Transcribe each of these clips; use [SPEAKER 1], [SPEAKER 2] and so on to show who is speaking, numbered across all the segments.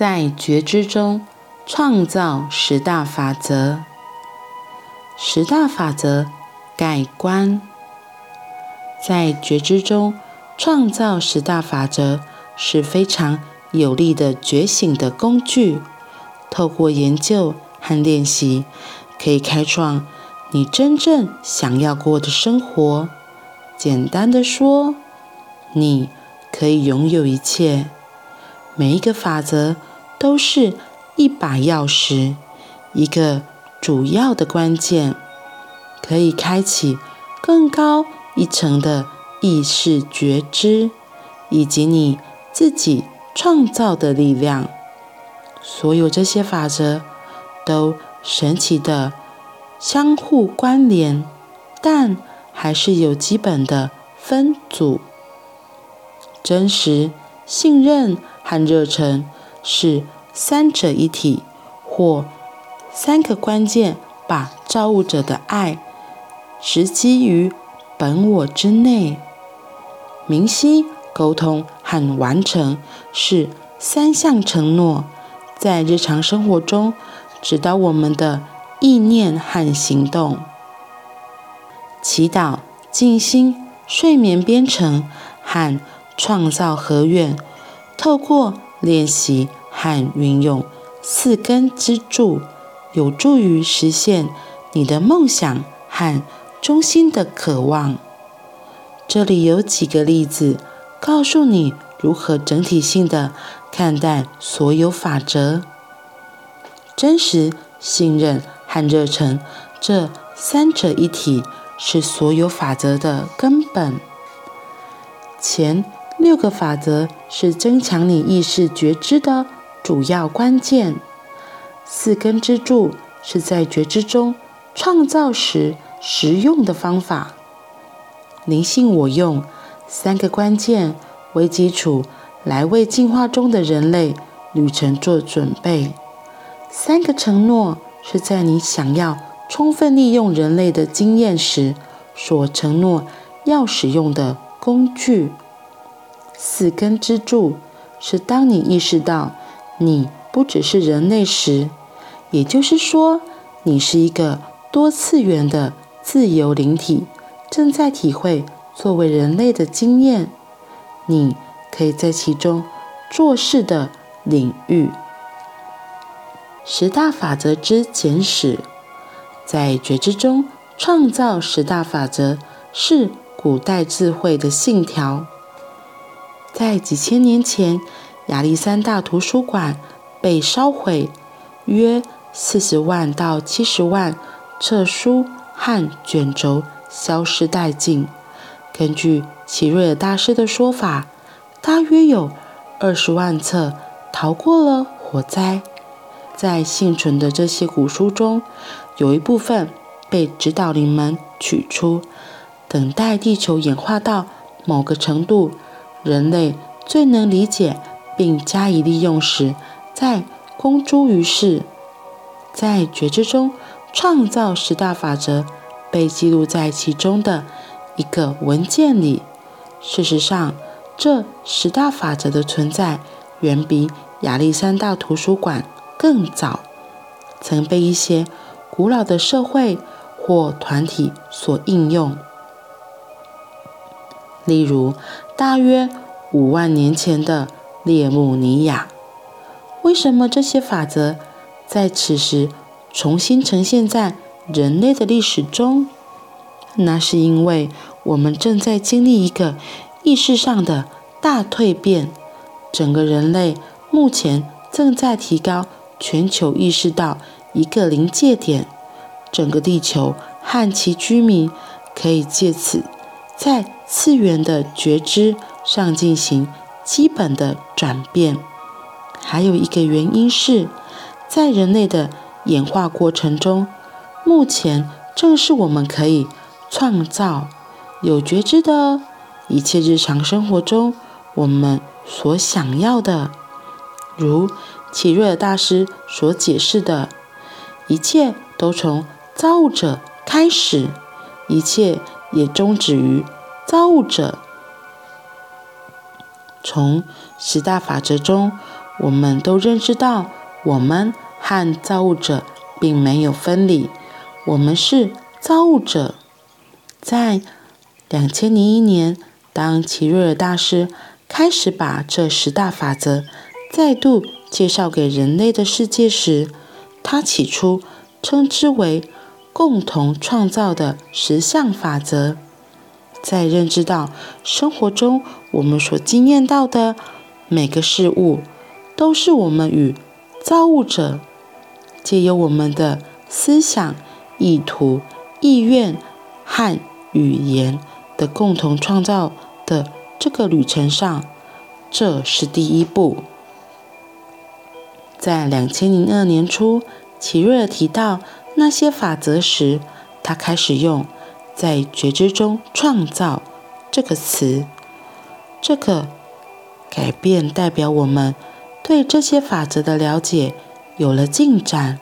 [SPEAKER 1] 在觉知中创造十大法则。十大法则改观，在觉知中创造十大法则是非常有力的觉醒的工具。透过研究和练习，可以开创你真正想要过的生活。简单的说，你可以拥有一切。每一个法则都是一把钥匙，一个主要的关键，可以开启更高一层的意识觉知，以及你自己创造的力量。所有这些法则都神奇的相互关联，但还是有基本的分组。真实、信任和热忱是三者一体，或三个关键，把造物者的爱植基于本我之内。明晰、沟通和完成是三项承诺，在日常生活中指导我们的意念和行动。祈祷、静心、睡眠编程和创造合愿，透过练习和运用四根支柱，有助于实现你的梦想和衷心的渴望。这里有几个例子，告诉你如何整体性的看待所有法则。真实、信任和热忱这三者一体。是所有法则的根本。前六个法则是增强你意识觉知的主要关键。四根支柱是在觉知中创造时实用的方法。灵性我用三个关键为基础，来为进化中的人类旅程做准备。三个承诺是在你想要。充分利用人类的经验时，所承诺要使用的工具。四根支柱是当你意识到你不只是人类时，也就是说，你是一个多次元的自由灵体，正在体会作为人类的经验。你可以在其中做事的领域。十大法则之简史。在觉知中创造十大法则是古代智慧的信条。在几千年前，亚历山大图书馆被烧毁，约四十万到七十万册书和卷轴消失殆尽。根据齐瑞尔大师的说法，大约有二十万册逃过了火灾。在幸存的这些古书中，有一部分被指导灵们取出，等待地球演化到某个程度，人类最能理解并加以利用时，再公诸于世。在觉知中创造十大法则被记录在其中的一个文件里。事实上，这十大法则的存在远比亚历山大图书馆。更早，曾被一些古老的社会或团体所应用。例如，大约五万年前的列穆尼亚。为什么这些法则在此时重新呈现在人类的历史中？那是因为我们正在经历一个意识上的大蜕变，整个人类目前正在提高。全球意识到一个临界点，整个地球和其居民可以借此在次元的觉知上进行基本的转变。还有一个原因是，在人类的演化过程中，目前正是我们可以创造有觉知的一切日常生活中我们所想要的，如。齐瑞尔大师所解释的，一切都从造物者开始，一切也终止于造物者。从十大法则中，我们都认知到，我们和造物者并没有分离，我们是造物者。在两千零一年，当齐瑞尔大师开始把这十大法则再度介绍给人类的世界时，他起初称之为共同创造的十项法则。在认知到生活中我们所经验到的每个事物，都是我们与造物者借由我们的思想、意图、意愿和语言的共同创造的这个旅程上，这是第一步。在两千零二年初，齐瑞尔提到那些法则时，他开始用。在觉知中创造这个词，这个改变代表我们对这些法则的了解有了进展。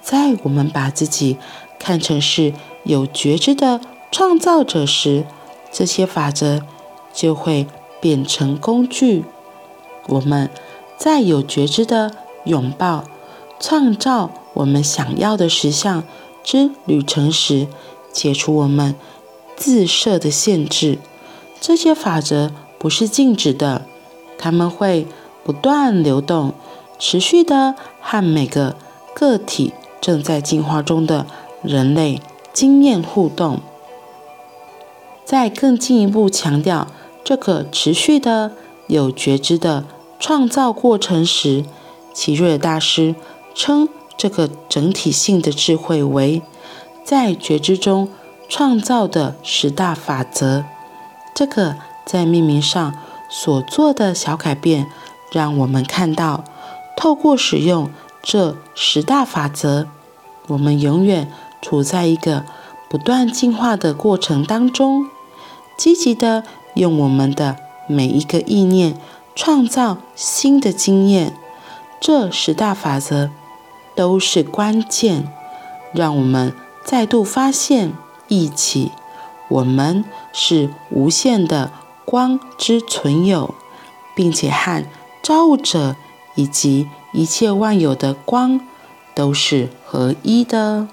[SPEAKER 1] 在我们把自己看成是有觉知的创造者时，这些法则就会变成工具。我们在有觉知的拥抱创造我们想要的实相之旅程时，解除我们自设的限制，这些法则不是静止的，它们会不断流动，持续的和每个个体正在进化中的人类经验互动。在更进一步强调这个持续的有觉知的创造过程时，齐瑞尔大师称这个整体性的智慧为。在觉知中创造的十大法则，这个在命名上所做的小改变，让我们看到，透过使用这十大法则，我们永远处在一个不断进化的过程当中，积极的用我们的每一个意念创造新的经验。这十大法则都是关键，让我们。再度发现，一起，我们是无限的光之存有，并且和造物者以及一切万有的光都是合一的。